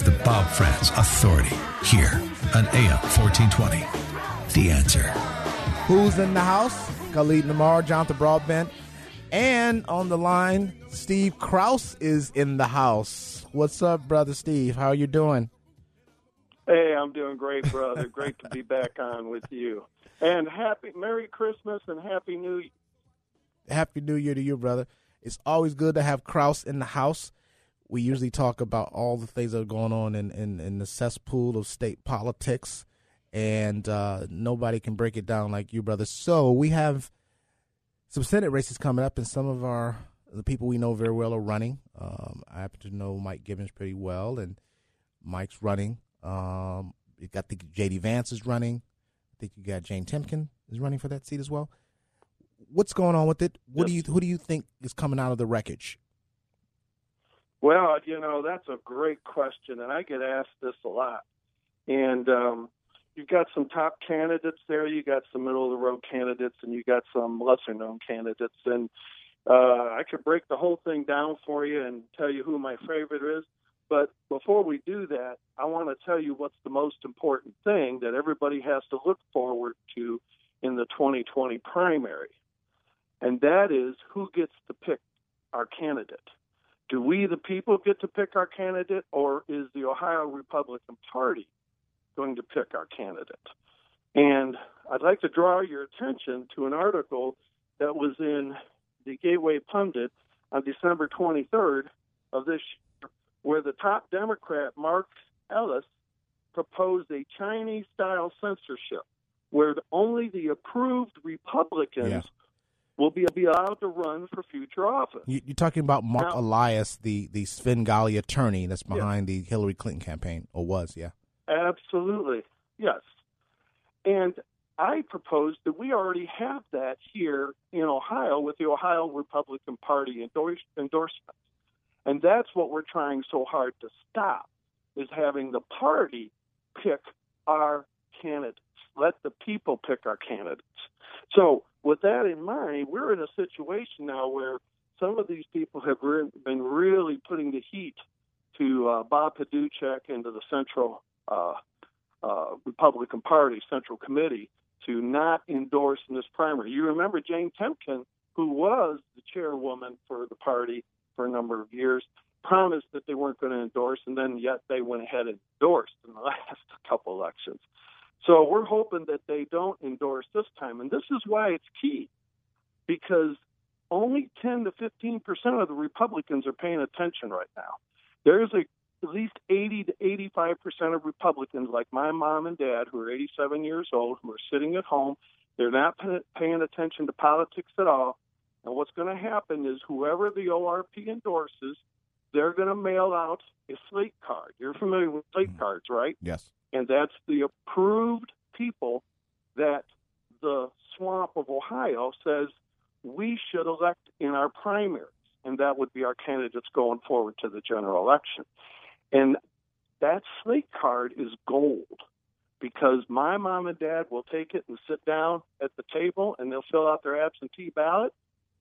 It's the Bob Frantz Authority here on AM 1420. The answer. Who's in the house? Khalid Namar, Jonathan Broadbent. And on the line, Steve Kraus is in the house. What's up, brother Steve? How are you doing? Hey, I'm doing great, brother. great to be back on with you. And happy Merry Christmas and Happy New Year. Happy New Year to you, brother. It's always good to have Kraus in the house. We usually talk about all the things that are going on in, in, in the cesspool of state politics, and uh, nobody can break it down like you, brother. So we have some Senate races coming up, and some of our the people we know very well are running. Um, I happen to know Mike Gibbons pretty well, and Mike's running. Um, you got the J.D. Vance is running. I think you got Jane Timken is running for that seat as well. What's going on with it? What do you who do you think is coming out of the wreckage? Well, you know, that's a great question, and I get asked this a lot. And um, you've got some top candidates there, you got some middle of the road candidates, and you got some lesser known candidates. And uh, I could break the whole thing down for you and tell you who my favorite is. But before we do that, I want to tell you what's the most important thing that everybody has to look forward to in the 2020 primary. And that is who gets to pick our candidate. Do we, the people, get to pick our candidate, or is the Ohio Republican Party going to pick our candidate? And I'd like to draw your attention to an article that was in the Gateway Pundit on December 23rd of this year, where the top Democrat, Mark Elias, proposed a Chinese style censorship where only the approved Republicans Yeah. Will be, be allowed to run for future office. You, you're talking about Mark Now- Elias, the the Svengali attorney that's behind the Hillary Clinton campaign, or was, yeah. Absolutely, yes. And I propose that we already have that here in Ohio with the Ohio Republican Party endorse, endorsement. And that's what we're trying so hard to stop is having the party pick our candidates. Let the people pick our candidates. So, with that in mind, we're in a situation now where some of these people have re- been really putting the heat to uh, Bob Paduchik and to the Central uh, uh, Republican Party Central Committee to not endorse in this primary. You remember Jane Timken, who was the chairwoman for the party for a number of years, promised that they weren't going to endorse, and then yet they went ahead and endorsed in the last couple elections. So we're hoping that they don't endorse this time, and this is why it's key, because only 10 to 15 percent of the Republicans are paying attention right now. There's a at least 80 to 85 percent of Republicans, like my mom and dad, who are 87 years old, who are sitting at home. They're not paying attention to politics at all. And what's going to happen is whoever the ORP endorses, they're going to mail out a slate card. You're familiar with slate mm-hmm. cards, right? Yes. And that's the approved people that the swamp of Ohio says we should elect in our primaries. And that would be our candidates going forward to the general election. And that slate card is gold because my mom and dad will take it and sit down at the table and they'll fill out their absentee ballot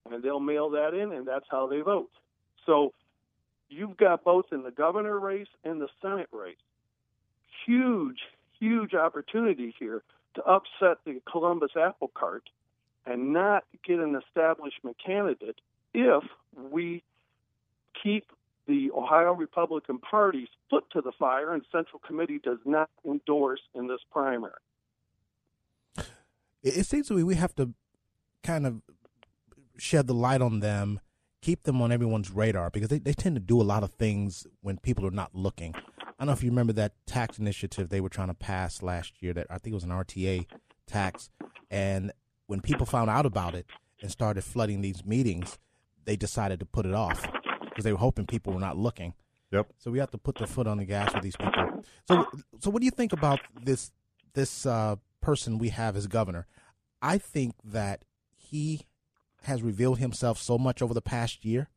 and they'll mail that in and that's how they vote. So you've got both in the governor race and the Senate race. Huge, huge opportunity here to upset the Columbus apple cart and not get an establishment candidate if we keep the Ohio Republican Party's foot to the fire, and Central Committee does not endorse in this primary. It, seems to me we have to kind of shed the light on them, keep them on everyone's radar because they, they tend to do a lot of things when people are not looking. I don't know if you remember that tax initiative they were trying to pass last year that I think it was an RTA tax. And when people found out about it and started flooding these meetings, they decided to put it off because they were hoping people were not looking. Yep. So we have to put the foot on the gas with these people. So, so what do you think about this this uh, person we have as governor? I think that he has revealed himself so much over the past year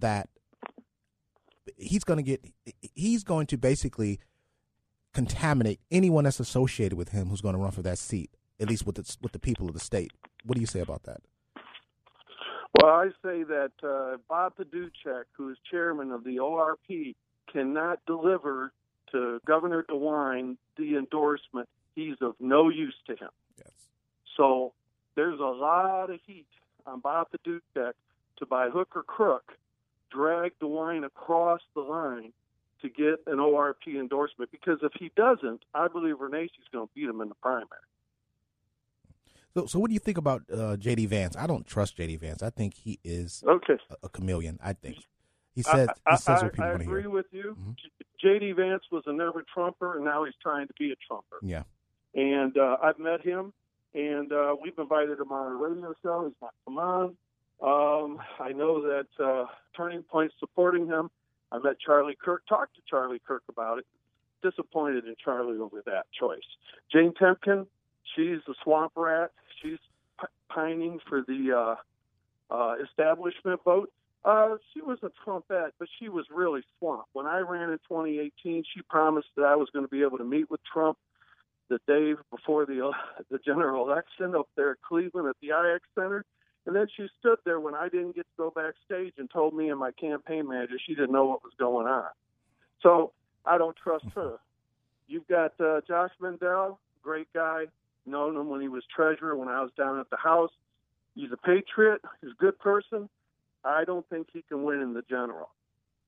that he's going to get he's going to basically contaminate anyone that's associated with him who's going to run for that seat at least with the, with the people of the state. What do you say about that? Well i say that uh, bob Paduchik, who is chairman of the orp cannot deliver to governor dewine the endorsement. He's of no use to him. Yes. So there's a lot of heat on bob Paduchik to by hook or crook drag DeWine across the line to get an ORP endorsement because if he doesn't, I believe Renacci's going to beat him in the primary. So, so what do you think about uh, JD Vance? I don't trust JD Vance. I think he is okay. a, a chameleon. I think he says I, he says I, what people I want to hear. agree with you. Mhm. JD Vance was a never Trumper, and now he's trying to be a Trumper. Yeah, And uh, I've met him, and uh, we've invited him on our radio show. He's not come on. Um, I know that uh, Turning Point's supporting him. I met Charlie Kirk, talked to Charlie Kirk about it. Disappointed in Charlie over that choice. Jane Timken, she's a swamp rat. She's p- pining for the uh, uh, establishment vote. Uh, she was a Trumpette, but she was really swamp. When I ran in 2018, she promised that I was going to be able to meet with Trump the day before the uh, the general election up there at Cleveland at the IX Center. And then she stood there when I didn't get to go backstage and told me and my campaign manager she didn't know what was going on. So I don't trust her. You've got uh, Josh Mandel, great guy. Known him when he was treasurer when I was down at the house. He's a patriot. He's a good person. I don't think he can win in the general.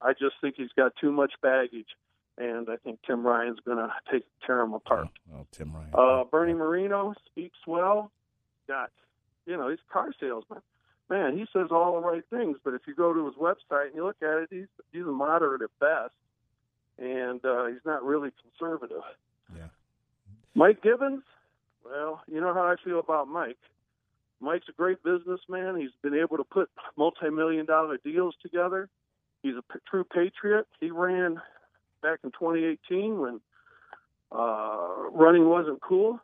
I just think he's got too much baggage, and I think Tim Ryan's going to take tear him apart. oh, Tim Ryan. Uh, Bernie Moreno speaks well. Got, you know, he's a car salesman. Man, he says all the right things, but if you go to his website and you look at it, he's he's a moderate at best, and uh, he's not really conservative. Yeah. Mike Gibbons, well, you know how I feel about Mike. Mike's a great businessman. He's been able to put multi-million dollar deals together. He's a p- true patriot. He ran back in 2018 when uh, running wasn't cool,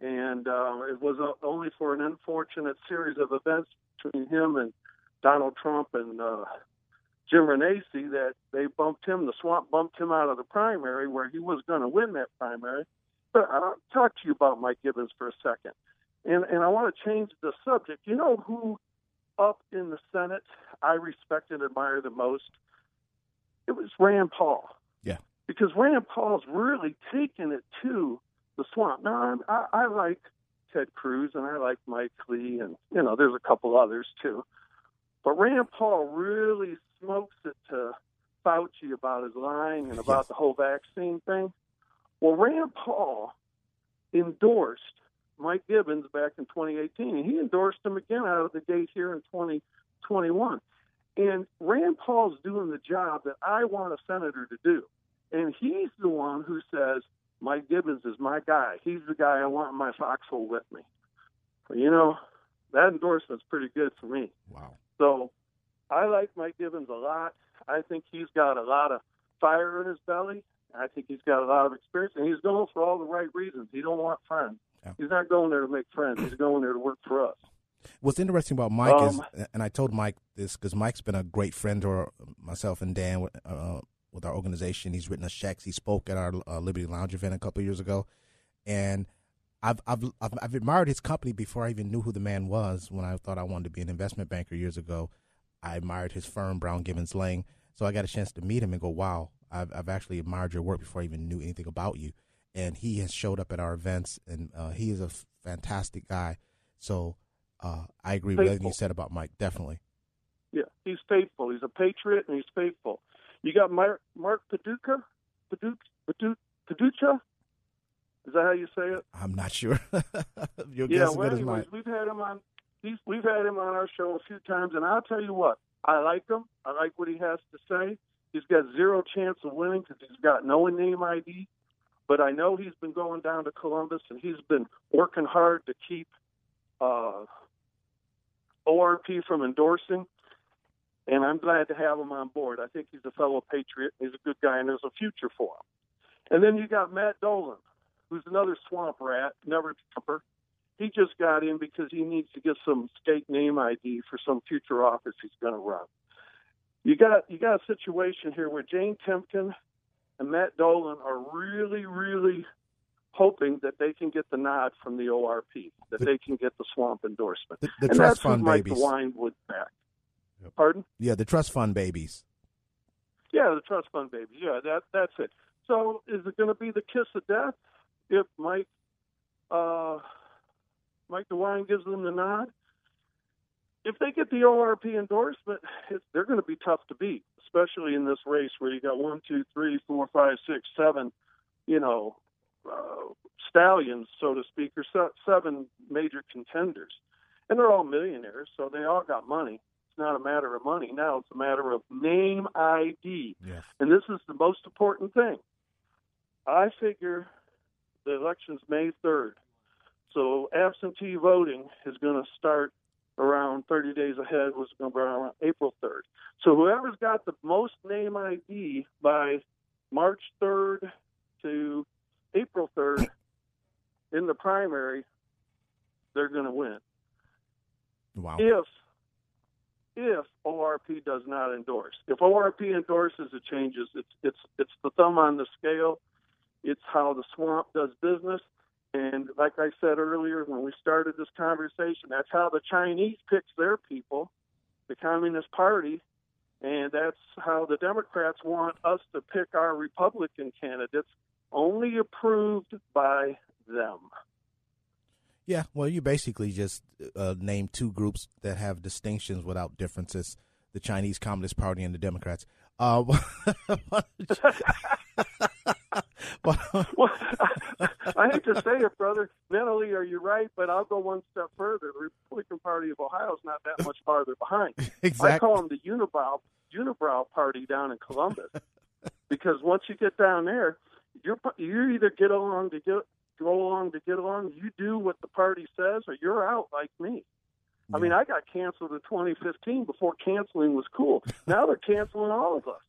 and uh, it was uh, only for an unfortunate series of events between him and Donald Trump and uh, Jim Renacci that they bumped him. The swamp bumped him out of the primary where he was going to win that primary. But I'll talk to you about Mike Gibbons for a second, and and I want to change the subject. You know who up in the Senate I respect and admire the most? It was Rand Paul Yeah. because Rand Paul's really taken it to the swamp. Now, I'm, I, I like Ted Cruz and I like Mike Lee, and you know, there's a couple others too. But Rand Paul really smokes it to Fauci about his lying and about Yes. the whole vaccine thing. Well, Rand Paul endorsed Mike Gibbons back in 2018, and he endorsed him again out of the gate here in 2021. And Rand Paul's doing the job that I want a senator to do. And he's the one who says, Mike Gibbons is my guy. He's the guy I want in my foxhole with me. You know, that endorsement's pretty good for me. Wow. So I like Mike Gibbons a lot. I think he's got a lot of fire in his belly. I think he's got a lot of experience, and he's going for all the right reasons. He don't want friends. Yeah. He's not going there to make friends. He's going there to work for us. What's interesting about Mike is, Um, and I told Mike this because Mike's been a great friend to myself and Dan uh, with our organization. He's written us checks. He spoke at our uh, Liberty Lounge event a couple of years ago, and I've, I've I've I've admired his company before I even knew who the man was. When I thought I wanted to be an investment banker years ago, I admired his firm, Brown Gibbons Lang. So I got a chance to meet him and go, "Wow, I've I've actually admired your work before I even knew anything about you." And he has showed up at our events, and uh, he is a fantastic guy. So uh, I agree with Thank everything you. said about Mike. Definitely. Yeah, he's faithful. He's a patriot and he's faithful. You got Mark, Mark Paducah, Paducah, Paducah. Is that how you say it? I'm not sure. Your yeah, guess well, is anyways, we've had him on. He's, we've had him on our show a few times, and I'll tell you what, I like him. I like what he has to say. He's got zero chance of winning because he's got no name ID. But I know he's been going down to Columbus, and he's been working hard to keep uh, ORP from endorsing. And I'm glad to have him on board. I think he's a fellow patriot. He's a good guy, and there's a future for him. And then you got Matt Dolan, who's another swamp rat, never Trumper. He just got in because he needs to get some state name ID for some future office he's going to run. You got you got a situation here where Jane Timken and Matt Dolan are really, really hoping that they can get the nod from the ORP, that The- they can get the swamp endorsement. The, the and trust that's who fund Mike babies. DeWine would back. Pardon? Yeah, the trust fund babies. Yeah, the trust fund babies. Yeah, that that's it. So is it going to be the kiss of death if Mike uh, Mike DeWine gives them the nod? If they get the ORP endorsement, they're going to be tough to beat, especially in this race where you got one, two, three, four, five, six, seven, you know, uh, stallions, so to speak, or se- seven major contenders, and they're all millionaires, so they all got money. It's not a matter of money now; it's a matter of name ID. Yes. And this is the most important thing. I figure the election's May 3rd. So absentee voting is going to start around 30 days ahead, was going to be around April 3rd. So whoever's got the most name ID by March 3rd to April 3rd in the primary, they're going to win. Wow. If if ORP does not endorse, if ORP endorses, it changes. It's it's it's the thumb on the scale. It's how the swamp does business. And like I said earlier when we started this conversation, that's how the Chinese picks their people, the Communist Party, and that's how the Democrats want us to pick our Republican candidates, only approved by them. Yeah, well, you basically just uh, named two groups that have distinctions without differences: the Chinese Communist Party and the Democrats. Uh, Well, I hate to say it, brother. Mentally, are you right? But I'll go one step further. The Republican Party of Ohio is not that much farther behind. Exactly. I call them the unibrow unibrow party down in Columbus because once you get down there, you're you either get along to get go along to get along. You do what the party says, or you're out like me. I mean, I got canceled in 2015 before canceling was cool. Now they're canceling all of us.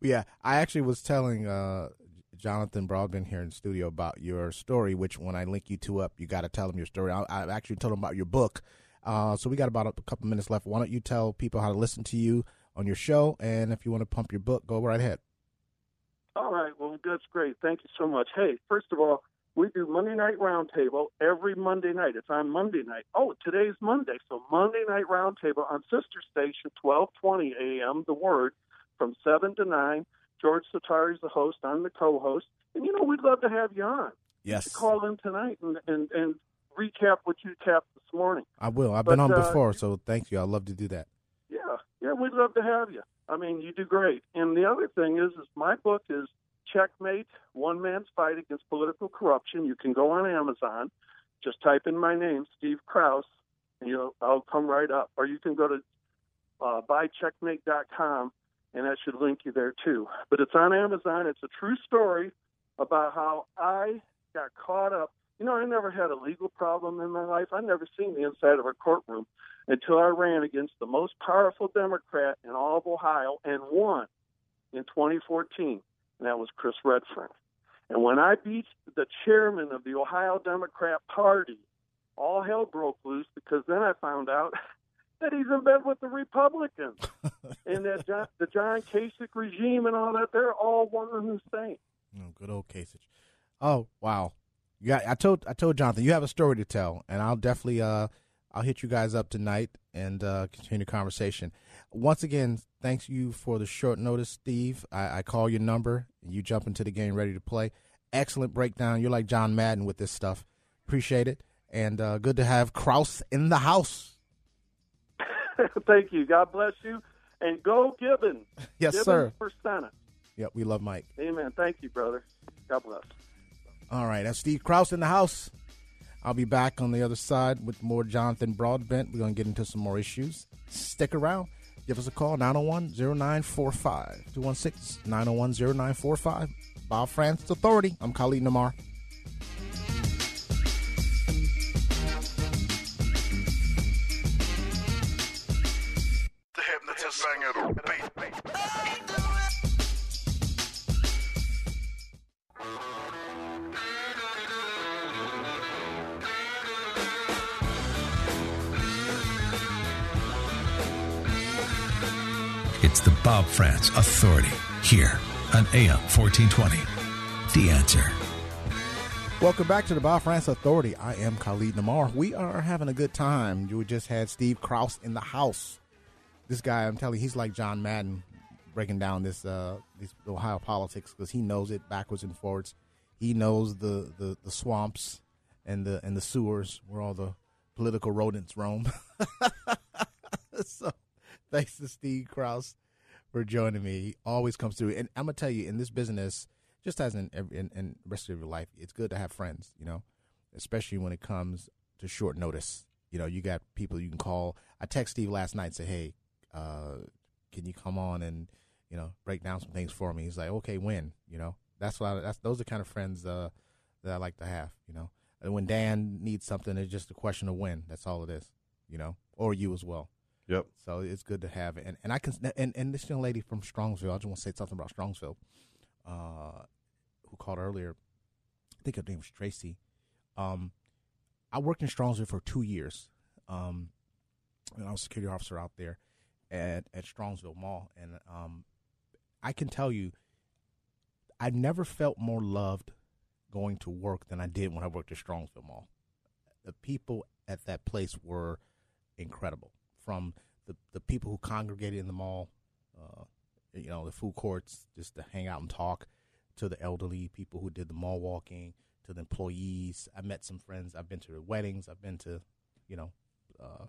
Yeah, I actually was telling uh, Jonathan Broadbent here in the studio about your story. Which when I link you two up, you got to tell him your story. I, I actually told him about your book. Uh, so we got about a couple minutes left. Why don't you tell people how to listen to you on your show, and if you want to pump your book, go right ahead. All right. Well, that's great. Thank you so much. Hey, first of all, we do Monday Night Roundtable every Monday night. It's on Monday night. Oh, today's Monday. So Monday Night Roundtable on Sister Station, 1220 a.m., The Word, from 7 to 9. George Satari's the host. I'm the co-host. And, you know, we'd love to have you on. Yes, Call in tonight and, and, and recap what you tapped this morning. I will. I've been on uh, before, so thank you. I'd love to do that. Yeah, yeah, we'd love to have you. I mean, you do great. And the other thing is, is my book is Checkmate: One Man's Fight Against Political Corruption. You can go on Amazon, just type in my name, Steve Kraus, and you'll I'll come right up. Or you can go to uh, buycheckmate.com, and that should link you there too. But it's on Amazon. It's a true story about how I got caught up. You know, I never had a legal problem in my life. I never seen the inside of a courtroom until I ran against the most powerful Democrat in all of Ohio and won in 2014, and that was Chris Redfern. And when I beat the chairman of the Ohio Democrat Party, all hell broke loose because then I found out that he's in bed with the Republicans and that John, the John Kasich regime and all that. They're all one and the same. Oh, good old Kasich. Oh wow, yeah. I told I told Jonathan you have a story to tell, and I'll definitely uh I'll hit you guys up tonight and uh, continue the conversation. Once again, thanks you for the short notice, Steve. I, I call your number, and you jump into the game ready to play. Excellent breakdown. You're like John Madden with this stuff. Appreciate it, and uh, good to have Kraus in the house. Thank you. God bless you. And go Gibbon. Yes, Gibbon sir. For Senate. Yep, we love Mike. Amen. Thank you, brother. God bless. All right, that's Steve Kraus in the house. I'll be back on the other side with more Jonathan Broadbent. We're going to get into some more issues. Stick around. Give us a call, 901 0945. 216 901 0945. Bob Frantz Authority. I'm Khalid Namar. Frantz Authority here on AM 1420. The answer. Welcome back to the Bob Frantz Authority. I am Khalid Namar. We are having a good time. You just had Steve Kraus in the house. This guy, I'm telling you, he's like John Madden breaking down this uh Ohio politics because he knows it backwards and forwards. He knows the, the, the swamps and the and the sewers where all the political rodents roam. so thanks to Steve Kraus for joining me. Always comes through. And I'm gonna tell you, in this business, just as in every in, in rest of your life, it's good to have friends. You know, especially when it comes to short notice. You know, you got people you can call. I text Steve last night and say, "Hey, uh, can you come on and you know break down some things for me?" He's like, "Okay, when?" You know, that's I, that's those are kind of friends uh, that I like to have. You know, and when Dan needs something, it's just a question of when. That's all it is. You know, or you as well. Yep. So it's good to have it. And and I can and, and this young lady from Strongsville, I just want to say something about Strongsville, uh, who called earlier. I think her name was Tracy. Um, I worked in Strongsville for two years. Um, and I was a security officer out there at at Strongsville Mall, and um, I can tell you, I never felt more loved going to work than I did when I worked at Strongsville Mall. The people at that place were incredible. From the the people who congregated in the mall, uh, you know, the food courts, just to hang out and talk, to the elderly people who did the mall walking, to the employees. I met some friends. I've been to their weddings. I've been to, you know, uh,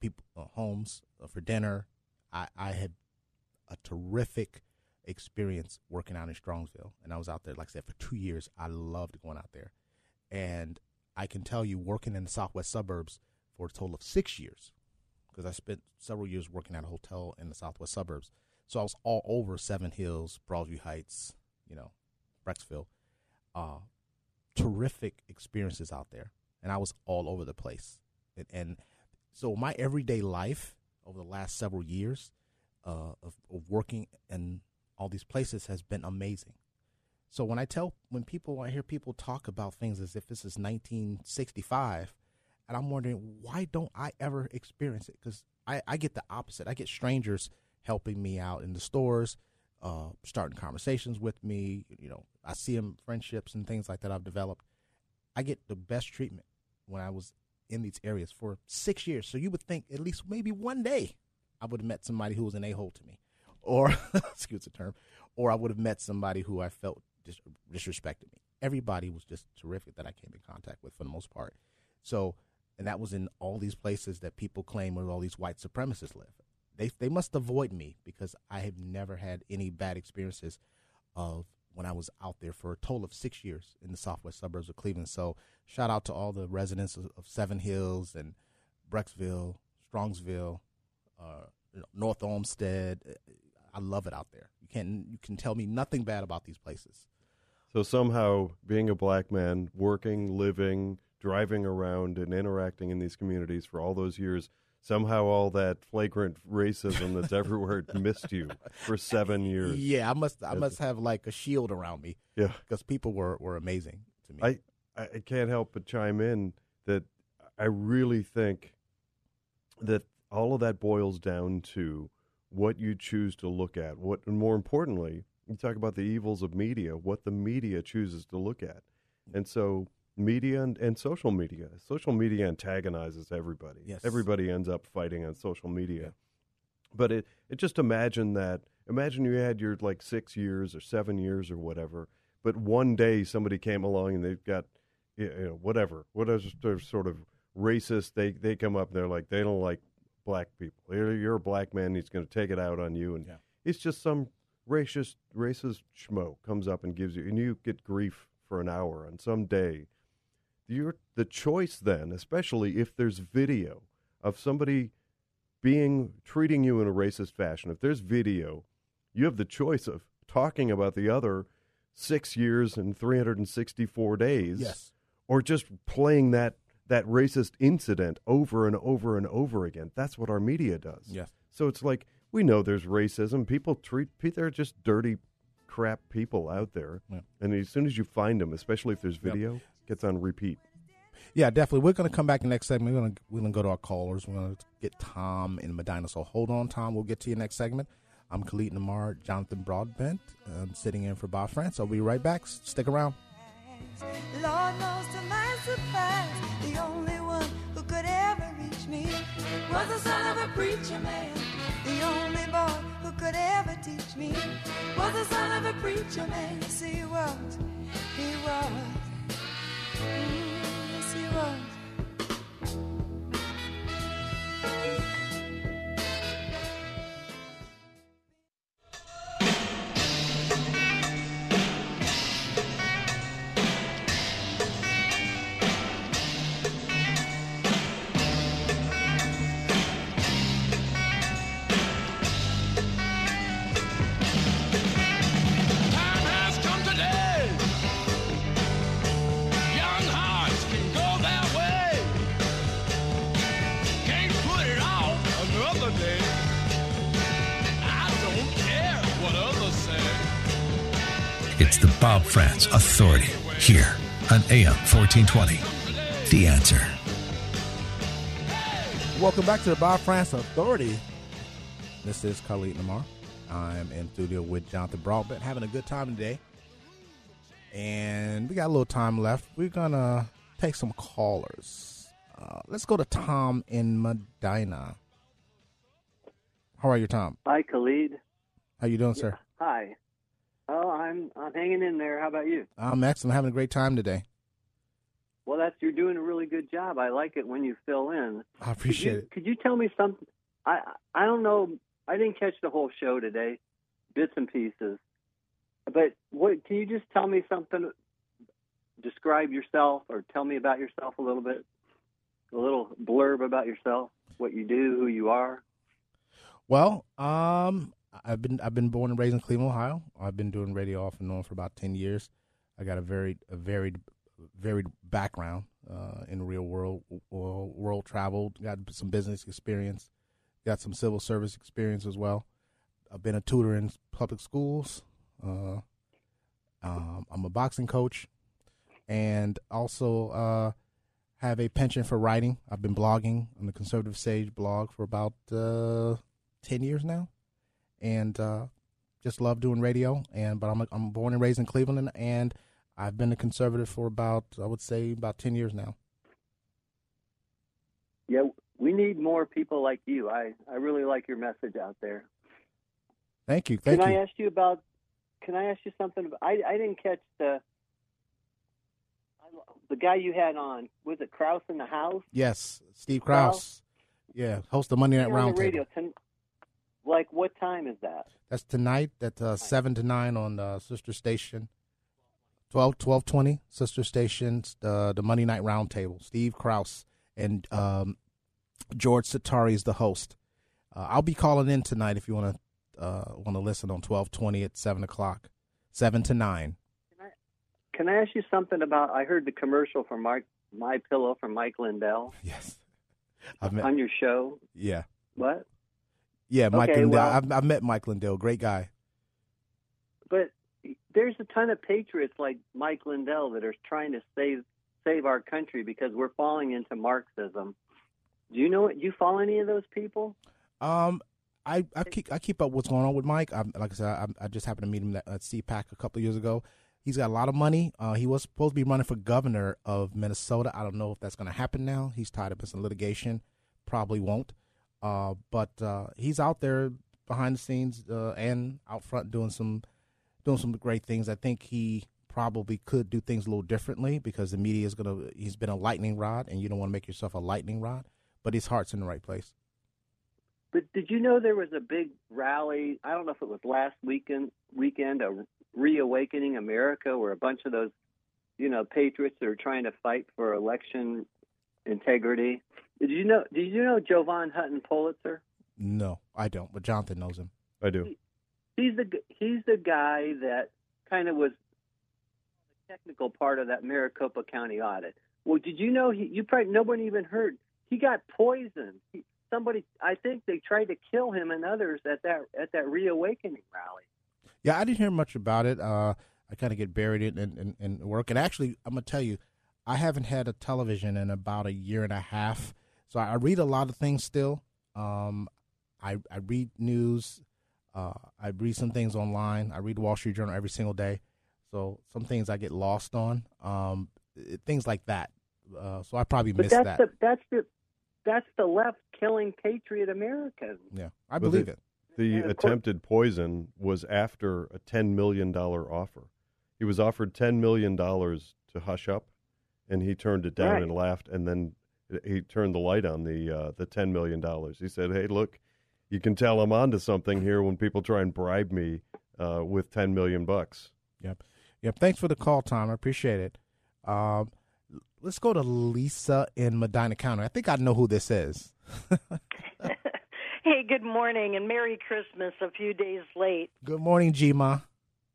people uh, homes uh, for dinner. I I had a terrific experience working out in Strongsville, and I was out there, like I said, for two years. I loved going out there, and I can tell you, working in the southwest suburbs for a total of six years, because I spent several years working at a hotel in the southwest suburbs. So I was all over Seven Hills, Broadview Heights, you know, Brecksville. Uh, terrific experiences out there, and I was all over the place. And, and so my everyday life over the last several years uh, of, of working in all these places has been amazing. So when I tell, when people, I hear people talk about things as if this is 1965, and I'm wondering why don't I ever experience it? Because I, I get the opposite. I get strangers helping me out in the stores, uh, starting conversations with me. You know, I see them friendships and things like that I've developed. I get the best treatment when I was in these areas for six years. So you would think at least maybe one day I would have met somebody who was an a hole to me, or excuse the term, or I would have met somebody who I felt dis- disrespected me. Everybody was just terrific that I came in contact with for the most part. So, and that was in all these places that people claim where all these white supremacists live. They they must avoid me because I have never had any bad experiences of when I was out there for a total of six years in the southwest suburbs of Cleveland. So shout out to all the residents of, of Seven Hills and Brecksville, Strongsville, uh, North Olmsted. I love it out there. You can you can tell me nothing bad about these places. So somehow, being a black man, working, living, driving around, and interacting in these communities for all those years, somehow all that flagrant racism that's everywhere missed you for seven years. Yeah, I must I must have like a shield around me. Yeah. because people were were amazing to me. I, I can't help but chime in that I really think that all of that boils down to what you choose to look at. What, and more importantly, you talk about the evils of media, what the media chooses to look at. And so, media and, and social media, social media antagonizes everybody. Yes. Everybody ends up fighting on social media. But it, it just imagine that, imagine you had your like six years or seven years or whatever, but one day somebody came along and they've got, you know, whatever, whatever sort of racist, they, they come up and they're like, they don't like black people. You're, you're a black man. He's going to take it out on you, and Yeah. it's just some racist racist schmo comes up and gives you, and you get grief for an hour on some day. You're the choice then, especially if there's video of somebody being treating you in a racist fashion. If there's video, you have the choice of talking about the other six years and 364 days Yes. or just playing that that racist incident over and over and over again. That's what our media does. Yes. So it's like we know there's racism. People treat they're just dirty crap people out there. Yeah. And as soon as you find them, especially if there's Yep. Video, gets on repeat. Yeah, definitely. We're going to come back in the next segment. We're going to we're going to go to our callers. We're going to get Tom in Medina. So hold on, Tom. We'll get to you next segment. I'm Khalid Namar, Jonathan Broadbent. I'm sitting in for Bob Frantz. I'll be right back. Stick around. Lord knows to my surprise, the only one who could ever reach me was the son of a preacher man. The only boy who could ever teach me was the son of a preacher man. Yes, he was. He was. Yes, you was. It's the Bob Frantz Authority here on AM 1420. The answer. Welcome back to the Bob Frantz Authority. This is Khalid Namar. I'm in studio with Jonathan Broadbent, having a good time today. And we got a little time left. We're gonna take some callers. Uh, let's go to Tom in Medina. How are you, Tom? Hi, Khalid. How you doing, sir? Hi. Oh, I'm I'm hanging in there. How about you? I'm excellent. having a great time today. Well, that's you're doing a really good job. I like it when you fill in. I appreciate could you, it. Could you tell me something? I I don't know. I didn't catch the whole show today, bits and pieces. But what can you just tell me something? Describe yourself, or tell me about yourself a little bit. A little blurb about yourself, what you do, who you are. Well, um, I've been I've been born and raised in Cleveland, Ohio. I've been doing radio off and on for about ten years. I got a very a varied varied background uh, in the real world, world, traveled, got some business experience, got some civil service experience as well. I've been a tutor in public schools. Uh, um, I'm a boxing coach, and also uh, have a penchant for writing. I've been blogging on the Conservative Sage blog for about uh, ten years now, and uh, just love doing radio. And but I'm I'm born and raised in Cleveland, and I've been a conservative for about I would say about ten years now. Yeah, we need more people like you. I I really like your message out there. Thank you, thank can you. I ask you about? Can I ask you something? I I didn't catch the the guy you had on. Was it Kraus in the house? yes, Steve Kraus. Yeah, host the Monday Night You're on the Roundtable. Like what time is that? That's tonight at uh, 7 to 9 on the sister station. 12, 1220, sister Station, the, the Monday Night Roundtable. Steve Kraus and um, George Satari is the host. Uh, I'll be calling in tonight if you want to uh, want to listen on 1220 at 7 o'clock, 7 to 9. Can I ask you something about? I heard the commercial for Mike My Pillow from Mike Lindell. Yes. I've met, on your show. yeah. What? Yeah, Mike Okay, Lindell. well- I've, I've met Mike Lindell. Great guy. But there's a ton of patriots like Mike Lindell that are trying to save save our country because we're falling into Marxism. Do you know what you follow any of those people? Um, I, I keep I keep up what's going on with Mike. I, like I said, I, I just happened to meet him at, at CPAC a couple of years ago. He's got a lot of money. Uh, he was supposed to be running for governor of Minnesota. I don't know if that's going to happen now. He's tied up in some litigation. Probably won't. Uh, but uh, he's out there behind the scenes uh, and out front doing some doing some great things. I think he probably could do things a little differently because the media is gonna. He's been a lightning rod, and you don't want to make yourself a lightning rod. But his heart's in the right place. But did you know there was a big rally? I don't know if it was last weekend, weekend, a reawakening America, where a bunch of those, you know, patriots that are trying to fight for election integrity. Did you know? Did you know Jovan Hutton Pulitzer? No, I don't, but Jonathan knows him. I do. He's the he's the guy that kind of was the technical part of that Maricopa County audit. Well, did you know he? You probably no one even heard. He got poisoned. He, somebody, I think they tried to kill him and others at that at that reawakening rally. Yeah, I didn't hear much about it. Uh, I kind of get buried in, in, in work. And actually, I'm going to tell you, I haven't had a television in about a year and a half. So I read a lot of things still. Um, I, I read news. Uh, I read some things online. I read Wall Street Journal every single day. So some things I get lost on, um, things like that. Uh, so I probably But missed that's that. the that's the that's the left killing patriot Americans. yeah, I But believe the, it. The And of course- attempted poison was after a $10 million offer. He was offered $10 million to hush up, and he turned it down Right. and laughed, and then he turned the light on the uh, the $10 million. He said, hey, look, you can tell I'm onto something here when people try and bribe me uh, with 10 million bucks. Yep. Yep. Thanks for the call, Tom. I appreciate it. Um, let's go to Lisa in Medina County. I think I know who this is. Hey, good morning and Merry Christmas a few days late. Good morning, Gma.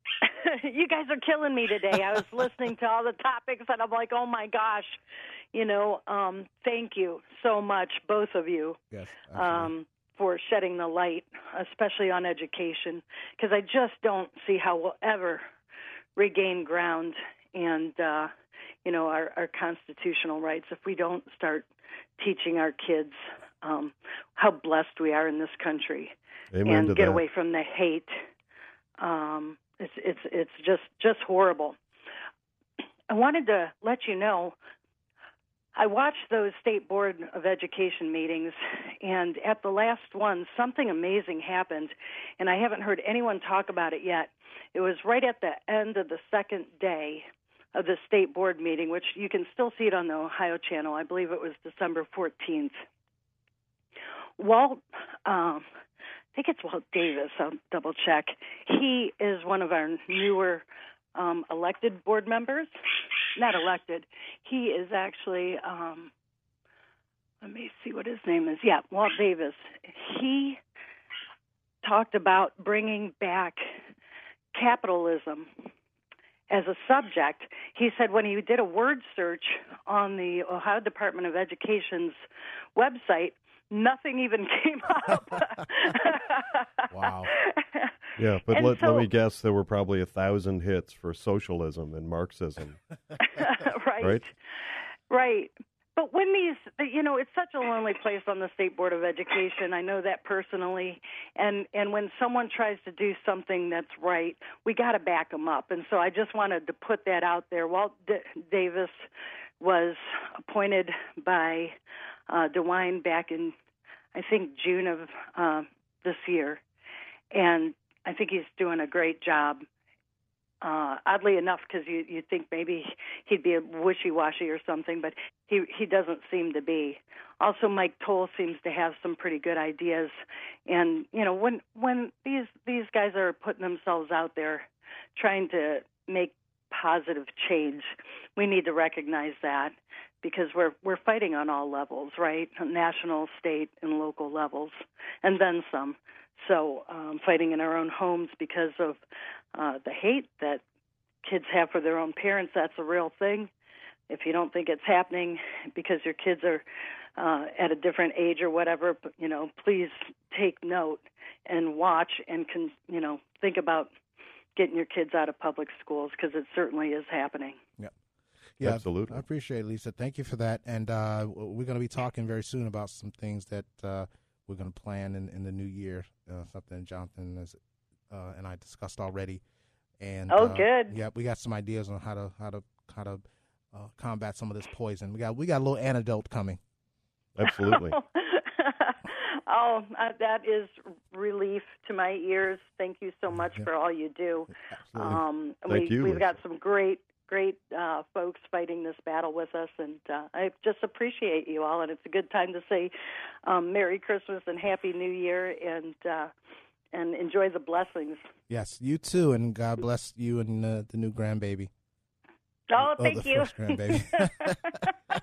you guys are killing me today. I was listening to all the topics and I'm like, oh my gosh. You know, um, thank you so much, both of you, Yes. um, for shedding the light, especially on education, because I just don't see how we'll ever regain ground and, uh, you know, our, our constitutional rights if we don't start teaching our kids um, how blessed we are in this country Amen and get that. away from the hate. Um, it's it's it's just just horrible. I wanted to let you know. I watched those state board of education meetings, and at the last one, something amazing happened, and I haven't heard anyone talk about it yet. It was right at the end of the second day of the state board meeting, which you can still see it on the Ohio channel. I believe it was December 14th. Walt, um, I think it's Walt Davis. I'll double check. He is one of our newer um, elected board members. Not elected. He is actually. Um, let me see what his name is. Yeah, Walt Davis. He talked about bringing back capitalism as a subject. He said when he did a word search on the Ohio Department of Education's website, nothing even came up. wow. Yeah, but let, so- let me guess, there were probably a thousand hits for socialism and Marxism, right. right? Right. But when these, you know, it's such a lonely place on the state board of education. I know that personally, and and when someone tries to do something that's right, we got to back them up. And so I just wanted to put that out there. Walt D- Davis was appointed by uh, DeWine back in, I think June of uh, this year, and I think he's doing a great job. Uh, oddly enough, because you you think maybe he'd be a wishy-washy or something, but he he doesn't seem to be. Also, Mike Toal seems to have some pretty good ideas, and you know when when these these guys are putting themselves out there, trying to make positive change, we need to recognize that because we're we're fighting on all levels, right? National, state, and local levels, and then some. So, um, fighting in our own homes because of uh, the hate that kids have for their own parents, that's a real thing. If you don't think it's happening because your kids are uh, at a different age or whatever, you know, please take note and watch and can, you know, think about getting your kids out of public schools because it certainly is happening. Yep. Yeah, Absolutely. I appreciate it, Lisa. Thank you for that. And uh, we're going to be talking very soon about some things that uh, we're going to plan in, in the new year. Uh, something Jonathan has, uh, and I discussed already. And Oh, uh, good. Yeah, we got some ideas on how to how to how to uh, combat some of this poison. We got we got a little antidote coming. Absolutely. oh, uh, that is relief to my ears. Thank you so much for all you do. Absolutely. Um, Thank we, you, We've got some great, great uh, folks fighting this battle with us, and uh, I just appreciate you all. And it's a good time to say um, Merry Christmas and Happy New Year, and uh, and enjoy the blessings. Yes, you too, and God bless you and uh, the new grandbaby. Oh, Oh, thank the you. first grandbaby.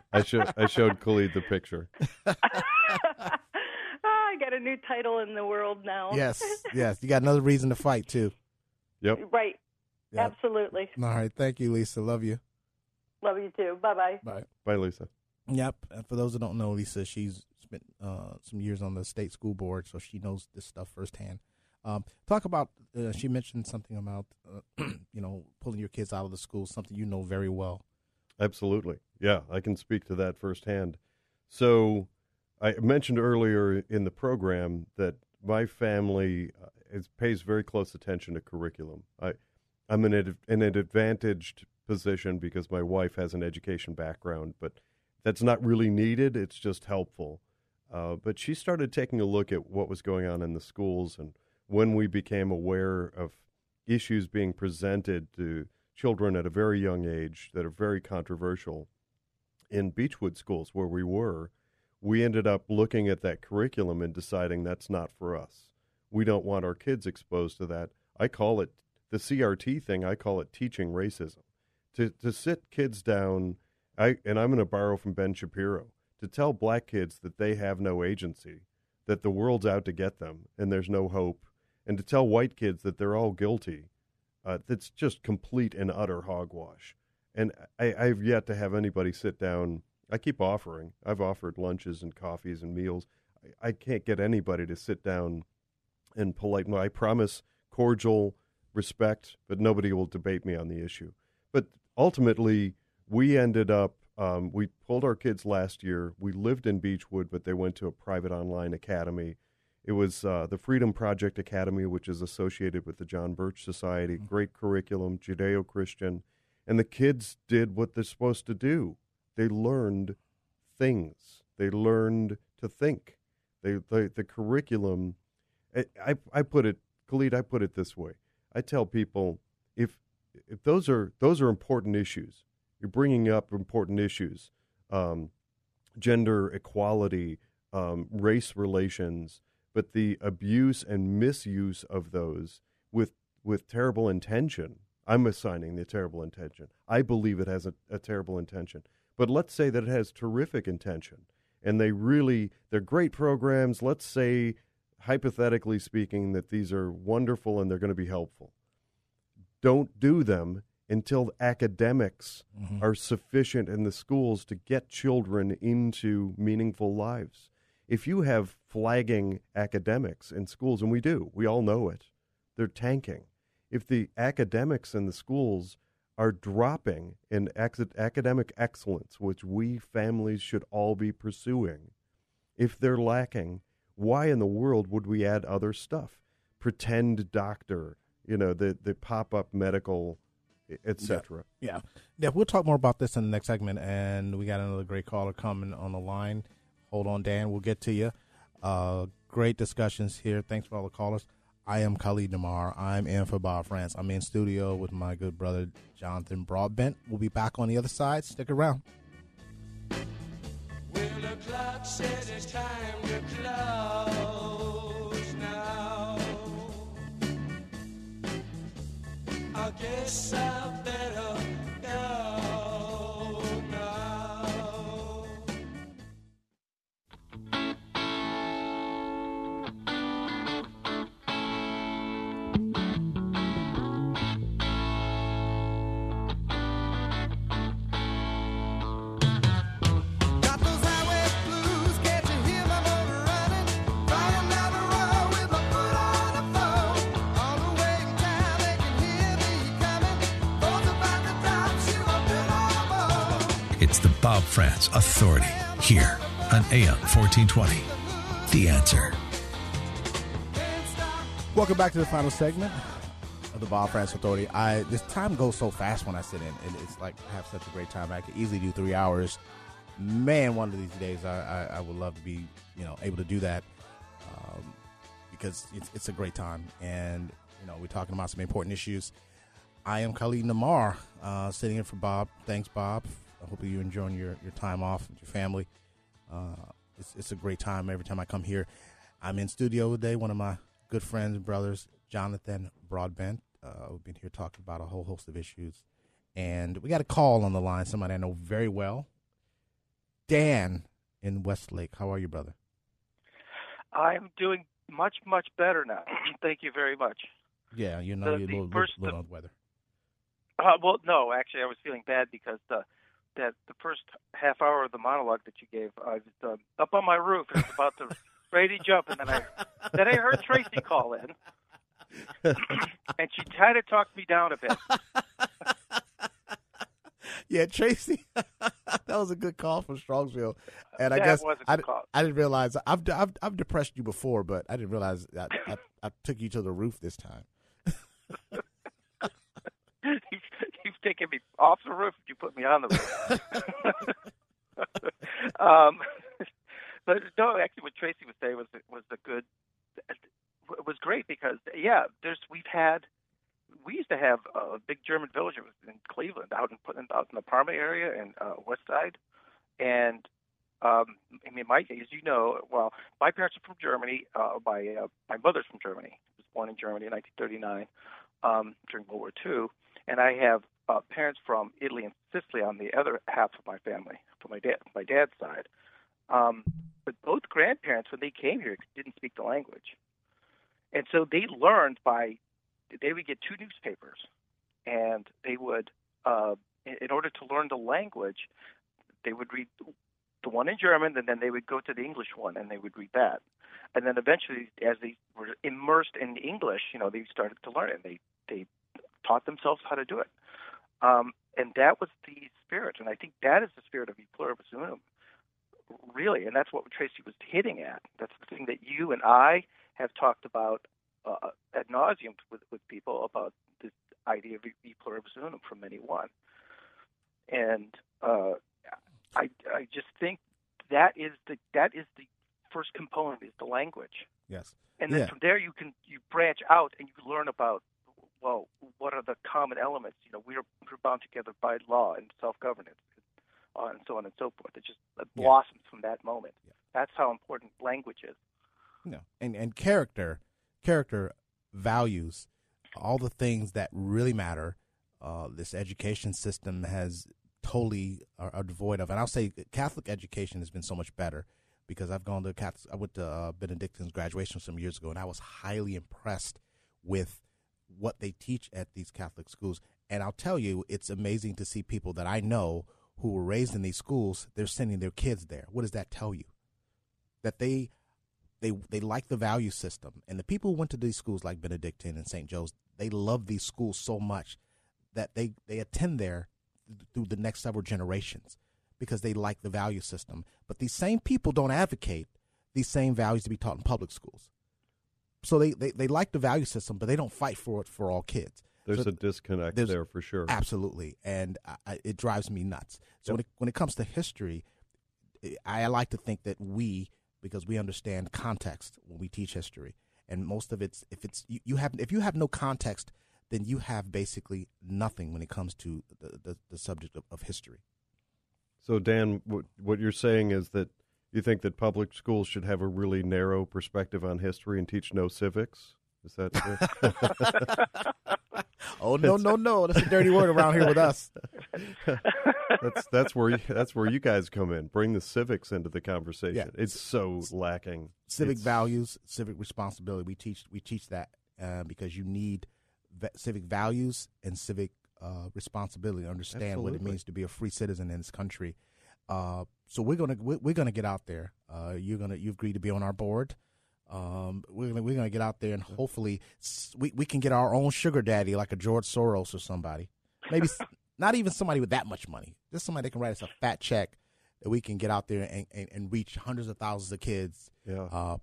I showed I showed Khalid the picture. Ah, I got a new title in the world now. yes, yes. You got another reason to fight too. Yep. right. Yep. Absolutely. All right. Thank you, Lisa. Love you. Love you too. Bye bye. Bye. Bye, Lisa. Yep. And for those that don't know, Lisa, she's spent uh, some years on the state school board, so she knows this stuff firsthand. Um, talk about. Uh, she mentioned something about uh, you know pulling your kids out of the school, something you know very well. Absolutely. Yeah, I can speak to that firsthand. So, I mentioned earlier in the program that my family uh, is, pays very close attention to curriculum. I, I'm in, ad, in an advantaged position because my wife has an education background, but that's not really needed. It's just helpful. Uh, but she started taking a look at what was going on in the schools, and when we became aware of issues being presented to children at a very young age that are very controversial in Beachwood schools where we were, we ended up looking at that curriculum and deciding that's not for us. We don't want our kids exposed to that. I call it the CRT thing, I call it teaching racism. To to sit kids down, I and I'm going to borrow from Ben Shapiro, to tell black kids that they have no agency, that the world's out to get them and there's no hope, and to tell white kids that they're all guilty uh, that's just complete and utter hogwash. And I, I've yet to have anybody sit down. I keep offering. I've offered lunches and coffees and meals. I, I can't get anybody to sit down and polite. I promise cordial respect, but nobody will debate me on the issue. But ultimately, we ended up. Um, we pulled our kids last year. We lived in Beachwood, but they went to a private online academy. It was uh, the Freedom Project Academy, which is associated with the John Birch Society. Great curriculum, Judeo Christian. And the kids did what they're supposed to do. They learned things, they learned to think. They, they, the curriculum, I, I, I put it, Khalid, I put it this way. I tell people if, if those, are, those are important issues, you're bringing up important issues, um, gender equality, um, race relations, but the abuse and misuse of those with with terrible intention. I'm assigning the terrible intention. I believe it has a, a terrible intention. But let's say that it has terrific intention and they really they're great programs. Let's say hypothetically speaking that these are wonderful and they're going to be helpful. Don't do them until academics Mhm. are sufficient in the schools to get children into meaningful lives if you have flagging academics in schools, and we do, we all know it, they're tanking. If the academics in the schools are dropping in ac- academic excellence, which we families should all be pursuing, if they're lacking, why in the world would we add other stuff? Pretend doctor, you know, the, the pop up medical, etc. Yeah. Yeah, we'll talk more about this in the next segment. And we got another great caller coming on the line. Hold on, Dan. We'll get to you. Uh, great discussions here. Thanks for all the callers. I am Khalid Namar. I'm in for Bob Frantz. I'm in studio with my good brother, Jonathan Broadbent. We'll be back on the other side. Stick around. Well, the clock says it's time to close now. I guess I It's the Bob Frantz Authority here on AM 1420. The answer. Welcome back to the final segment of the Bob Frantz Authority. I this time goes so fast when I sit in, and it's like I have such a great time. I could easily do three hours. Man, one of these days, I, I, I would love to be you know able to do that um, because it's it's a great time, and you know we're talking about some important issues. I am Khalid Namar, uh, sitting in for Bob. Thanks, Bob. I hope you're enjoying your, your time off with your family. Uh, it's, it's a great time every time I come here. I'm in studio today. One of my good friends and brothers, Jonathan Broadbent. Uh, we've been here talking about a whole host of issues, and we got a call on the line. Somebody I know very well, Dan in Westlake. How are you, brother? I'm doing much, much better now. Thank you very much. Yeah, you know The- you're a the little, first- little on weather. Uh, well, no, actually, I was feeling bad because the that the first half hour of the monologue that you gave, I was uh, up on my roof and was about to ready to jump, and then I then I heard Tracy call in, and she tried to talk me down a bit. Yeah, Tracy, that was a good call from Strongsville, and I That guess I, call. I didn't realize I've, I've I've depressed you before, but I didn't realize I, I, I took you to the roof this time. Taken me off the roof. if You put me on the roof. um, but no, actually, what Tracy was saying was was a good it was great because yeah, there's we've had we used to have a big German village it was in Cleveland, out in out in the Parma area and uh, West Side, and um, I mean, my as you know, well, my parents are from Germany. Uh, my uh, my mother's from Germany. I was born in Germany in 1939 um, during World War II, and I have uh, parents from Italy and Sicily on the other half of my family, from my dad my dad's side. Um, but both grandparents, when they came here, didn't speak the language, and so they learned by they would get two newspapers, and they would, uh, in, order to learn the language, they would read the one in German, and then they would go to the English one, and they would read that. And then eventually, as they were immersed in English, you know, they started to learn it. And they they taught themselves how to do it. Um, and that was the spirit, and I think that is the spirit of E pluribus unum, really. And that's what Tracy was hitting at. That's the thing that you and I have talked about uh, ad nauseum with, with people about this idea of E pluribus unum from many one. And uh, I I just think that is the that is the first component is the language, Yes. and then Yeah. from there you can you branch out and you learn about well what are the common elements. You know we're we're bound together by law and self governance, uh, and so on and so forth. It just it Yeah. blossoms from that moment. That's how important language is. No, and and character, character, values, all the things that really matter. Uh, this education system has totally are, are devoid of, and I'll say Catholic education has been so much better because I've gone to Catholic. I went to uh, Benedictine's graduation some years ago, and I was highly impressed with what they teach at these Catholic schools. And I'll tell you, it's amazing to see people that I know who were raised in these schools. They're sending their kids there. What does that tell you? That they they they like the value system, and the people who went to these schools like Benedictine and St. Joe's, they love these schools so much that they they attend there th- through the next several generations because they like the value system. But these same people don't advocate these same values to be taught in public schools. So they, they, they like the value system, but they don't fight for it for all kids. There's So a disconnect there's- there for sure. Absolutely, and I, I, it drives me nuts. So when, it, when it comes to history, I, I like to think that we, because we understand context when we teach history, and most of it's if it's you, you have if you have no context, then you have basically nothing when it comes to the the, the subject of, of history. So, Dan, what, what you're saying is that you think that public schools should have a really narrow perspective on history and teach no civics? Is that? Oh no no no! That's a dirty word around here with us. that's that's where you, that's where you guys come in. Bring the civics into the conversation. Yeah. It's so lacking. civic It's- values, civic responsibility. We teach we teach that uh, because you need va- civic values and civic uh, responsibility. to Understand what it means to be a free citizen in this country. Uh, so we're gonna we're, we're gonna get out there. Uh, you're gonna you've agreed to be on our board. Um, we're gonna we're gonna get out there and hopefully we we can get our own sugar daddy like a George Soros or somebody. Maybe not even somebody with that much money. Just somebody that can write us a fat check that we can get out there and, and, and reach hundreds of thousands of kids Yeah. uh,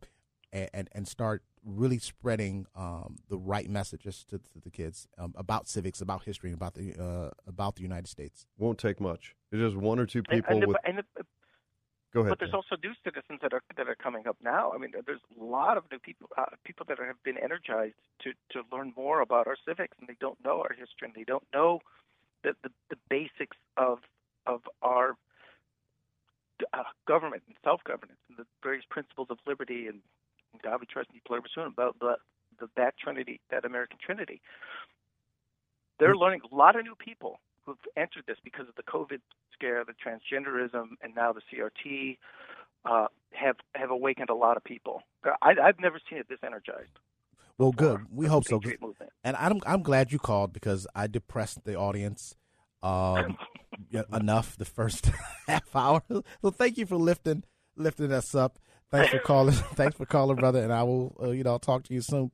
and, and and start really spreading um, the right messages to, to the kids um, about civics, about history, about the uh, about the United States. Won't take much. It's just one or two And- people and, the- with. and the- Go ahead. But there's also new citizens that are that are coming up now. I mean, there's a lot of new people uh, people that have been energized to to learn more about our civics, and they don't know our history, and they don't know the the, the basics of of our uh, government and self-governance and the various principles of liberty and God we trust and pluribus unum, about the, the, that trinity, that American trinity. They're learning a lot of new people who've entered this because of the COVID scare, the transgenderism, and now the CRT uh, have have awakened a lot of people. I, I've never seen it this energized. Well, good. We hope so. Movement. And I'm I'm glad you called because I depressed the audience um, enough the first half hour. So thank you for lifting lifting us up. Thanks for calling. Thanks for calling, brother. And I will, uh, you know, I'll talk to you soon.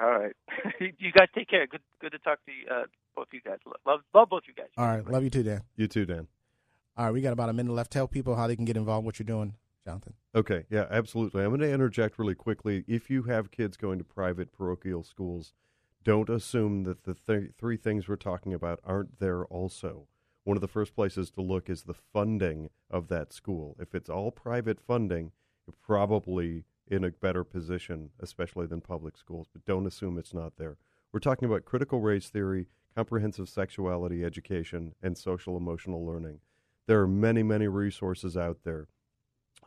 All right, you guys take care. Good good to talk to you, uh, both you guys. Love love both you guys. All right, love you too, Dan. You too, Dan. All right, we got about a minute left. Tell people how they can get involved. in What you're doing, Jonathan. Okay, yeah, absolutely. I'm going to interject really quickly. If you have kids going to private parochial schools, don't assume that the th- three things we're talking about aren't there also. One of the first places to look is the funding of that school. If it's all private funding, you're probably in a better position, especially than public schools, but don't assume it's not there. We're talking about critical race theory, comprehensive sexuality education, and social emotional learning. There are many, many resources out there.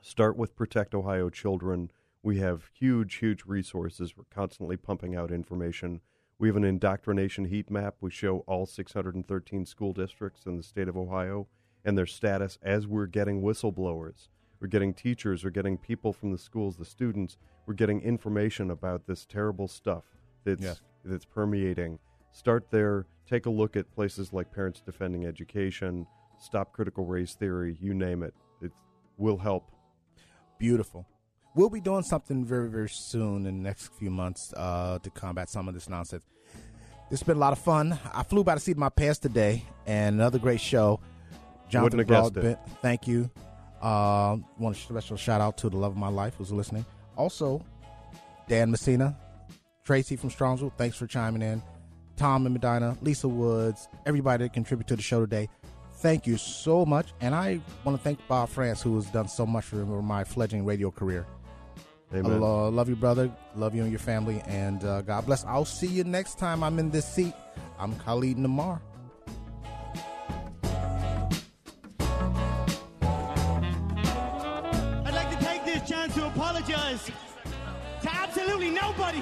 Start with Protect Ohio Children. We have huge, huge resources. We're constantly pumping out information. We have an indoctrination heat map. We show all 613 school districts in the state of Ohio and their status as we're getting whistleblowers. We're getting teachers, we're getting people from the schools, the students. We're getting information about this terrible stuff that's, Yes. that's permeating. Start there. Take a look at places like Parents Defending Education, Stop Critical Race Theory, you name it. It will help. Beautiful. We'll be doing something very, very soon in the next few months uh, to combat some of this nonsense. This has been a lot of fun. I flew by the seat of my pants today, and another great show. Jonathan Broadbent, thank you. Uh, want a special shout out to the love of my life who's listening. Also, Dan Messina, Tracy from Strongsville, thanks for chiming in. Tom and Medina, Lisa Woods, everybody that contributed to the show today. Thank you so much. And I want to thank Bob Frantz, who has done so much for my fledgling radio career. Amen. I lo- love you, brother. Love you and your family. And uh, God bless. I'll see you next time I'm in this seat. I'm Khalid Namar. I'd like to take this chance to apologize to absolutely nobody.